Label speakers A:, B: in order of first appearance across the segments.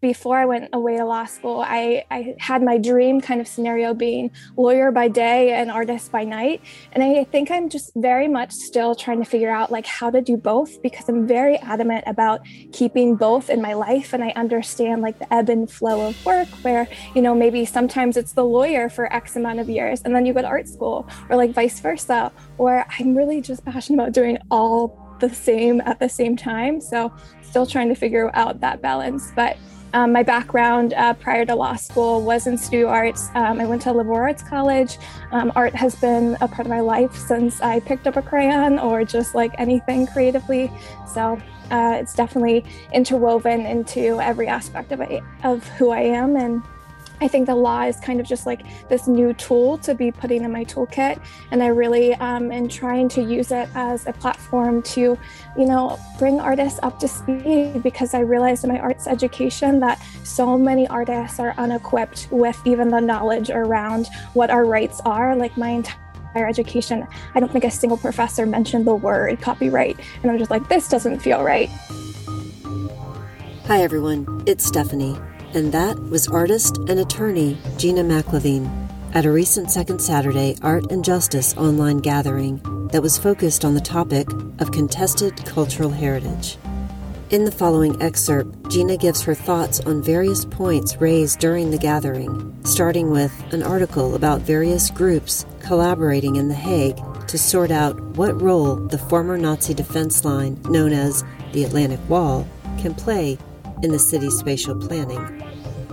A: before I went away to law school, I, I had my dream kind of scenario being lawyer by day and artist by night. And I think I'm just very much still trying to figure out like how to do both because I'm very adamant about keeping both in my life. And I understand like the ebb and flow of work where, you know, maybe sometimes it's the lawyer for X amount of years and then you go to art school or like vice versa. Or I'm really just passionate about doing all the same at the same time. So still trying to figure out that balance. But um, my background uh, prior to law school was in studio arts. Um, I went to liberal arts college. Um, art has been a part of my life since I picked up a crayon or just like anything creatively. So uh, it's definitely interwoven into every aspect of, of who I am and I think the law is kind of just like this new tool to be putting in my toolkit. And I really um, am trying to use it as a platform to, you know, bring artists up to speed because I realized in my arts education that so many artists are unequipped with even the knowledge around what our rights are. Like my entire education, I don't think a single professor mentioned the word copyright. And I'm just like, this doesn't feel right.
B: Hi, everyone. It's Stephanie and that was artist and attorney Gina McLevine at a recent Second Saturday Art and Justice online gathering that was focused on the topic of contested cultural heritage. In the following excerpt, Gina gives her thoughts on various points raised during the gathering, starting with an article about various groups collaborating in The Hague to sort out what role the former Nazi defense line, known as the Atlantic Wall, can play in the city's spatial planning.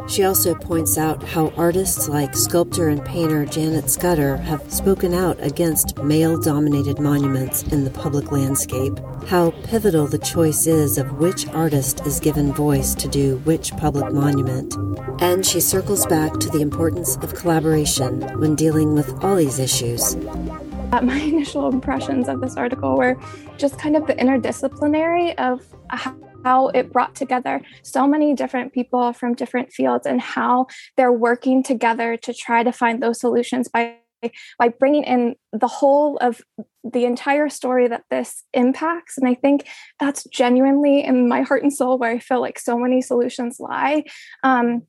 B: She also points out how artists like sculptor and painter Janet Scudder have spoken out against male dominated monuments in the public landscape, how pivotal the choice is of which artist is given voice to do which public monument. And she circles back to the importance of collaboration when dealing with all these issues.
A: Uh, my initial impressions of this article were just kind of the interdisciplinary of how it brought together so many different people from different fields and how they're working together to try to find those solutions by by bringing in the whole of the entire story that this impacts. And i think that's genuinely in my heart and soul where i feel like so many solutions lie. Um,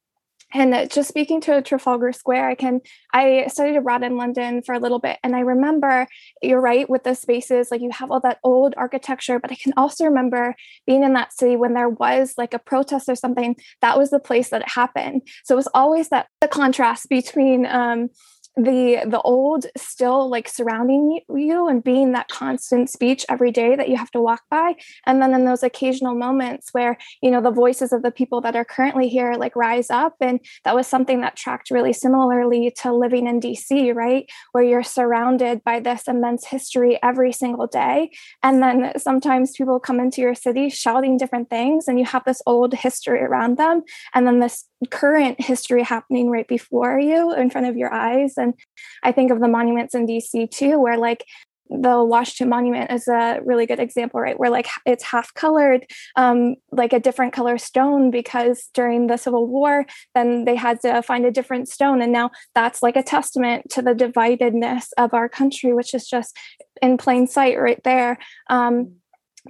A: and just speaking to Trafalgar Square, I can I studied abroad in London for a little bit, and I remember you're right with the spaces like you have all that old architecture, but I can also remember being in that city when there was like a protest or something. That was the place that it happened. So it was always that the contrast between um, the the old still like surrounding you and being that constant speech every day that you have to walk by. And then in those occasional moments where you know the voices of the people that are currently here like rise up and that was something that tracked really similarly to living in DC right? Where you're surrounded by this immense history every single day. And then sometimes people come into your city shouting different things and you have this old history around them. And then this current history happening right before you in front of your eyes. And i think of the monuments in dc too where like the washington monument is a really good example right? Where like it's half colored um, like a different color stone because during the civil war then they had to find a different stone. And now that's like a testament to the dividedness of our country which is just in plain sight right there. Um,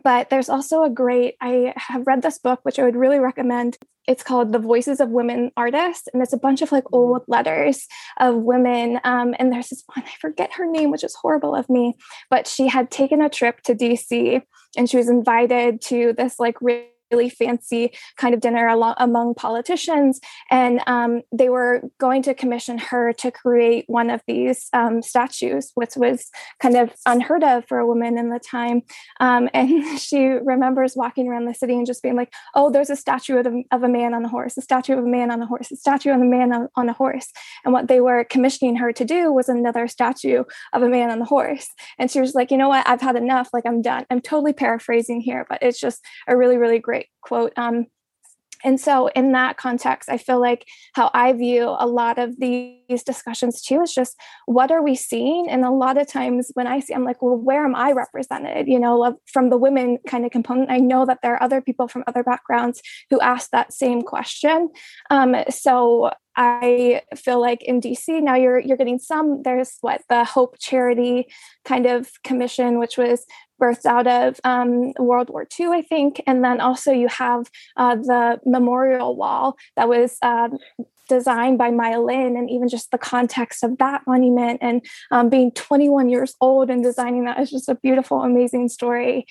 A: but there's also a great i have read this book which i would really recommend it's called the voices of women artists and it's a bunch of like mm-hmm. old letters of women um, and there's this one i forget her name which is horrible of me but she had taken a trip to dc and she was invited to this like really really fancy kind of dinner among politicians. And um, they were going to commission her to create one of these um, statues, which was kind of unheard of for a woman in the time. Um, and she remembers walking around the city and just being like, oh, there's a statue of, of a man on a horse, a statue of a man on a horse, a statue of a man on, on a horse. And what they were commissioning her to do was another statue of a man on the horse. And she was like, you know what? I've had enough. Like, I'm done. I'm totally paraphrasing here, but it's just a really, really great great quote. Um, and so, in that context, I feel like how I view a lot of these discussions too is just what are we seeing? And a lot of times when I see, I'm like, well, where am I represented? You know, from the women kind of component. I know that there are other people from other backgrounds who ask that same question. Um, so, I feel like in DC now you're you're getting some. There's what the Hope Charity kind of commission, which was birthed out of um, World War II, I think, and then also you have uh, the memorial wall that was. Um, designed by Maya Lin, and even just the context of that monument, and um, being 21 years old and designing that is just a beautiful, amazing story.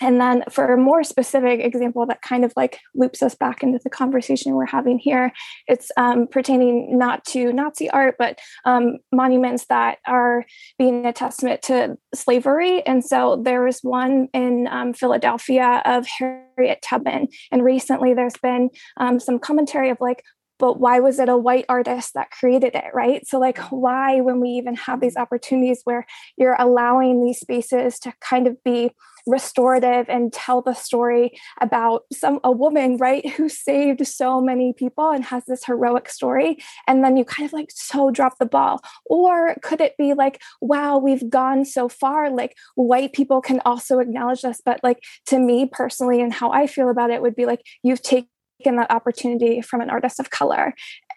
A: And then for a more specific example that kind of like loops us back into the conversation we're having here it's um, pertaining not to nazi art but um, monuments that are being a testament to slavery. And so there was one in um, philadelphia of harriet tubman. And recently there's been um, some commentary of like but why was it a white artist that created it right? So like why when we even have these mm-hmm. opportunities where you're allowing these spaces to kind of be restorative and tell the story about some a woman right who saved so many people and has this heroic story and then you kind of like so drop the ball? Or could it be like wow we've gone so far like white people can also acknowledge this but like to me personally and how i feel about it would be like you've taken taken that opportunity from an artist of color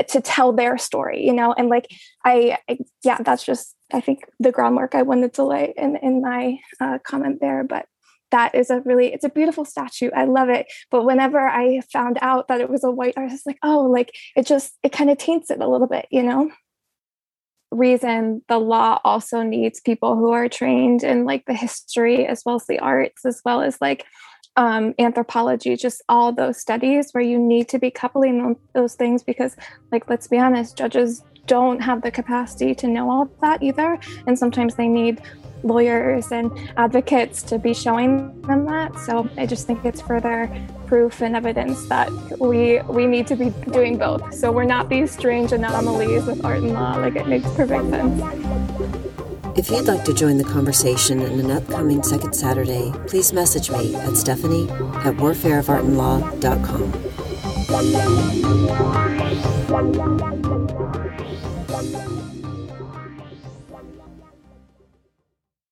A: to tell their story you know? And like i, I yeah that's just i think the groundwork i wanted to lay in in my uh, comment there but that is a really it's a beautiful statue. I love it. But whenever i found out that it was a white artist like oh like it just it kind of taints it a little bit you know? Reason the law also needs people who are trained in like the history as well as the arts as well as like um, anthropology, just all those studies where you need to be coupling those things because, like, let's be honest, judges don't have the capacity to know all that either. And sometimes they need lawyers and advocates to be showing them that. So I just think it's further proof and evidence that we we need to be doing both. So we're not these strange anomalies with art and law. Like it makes perfect sense.
B: If you'd like to join the conversation in an upcoming second Saturday, please message me at stephanie at warfareofartandlaw.com.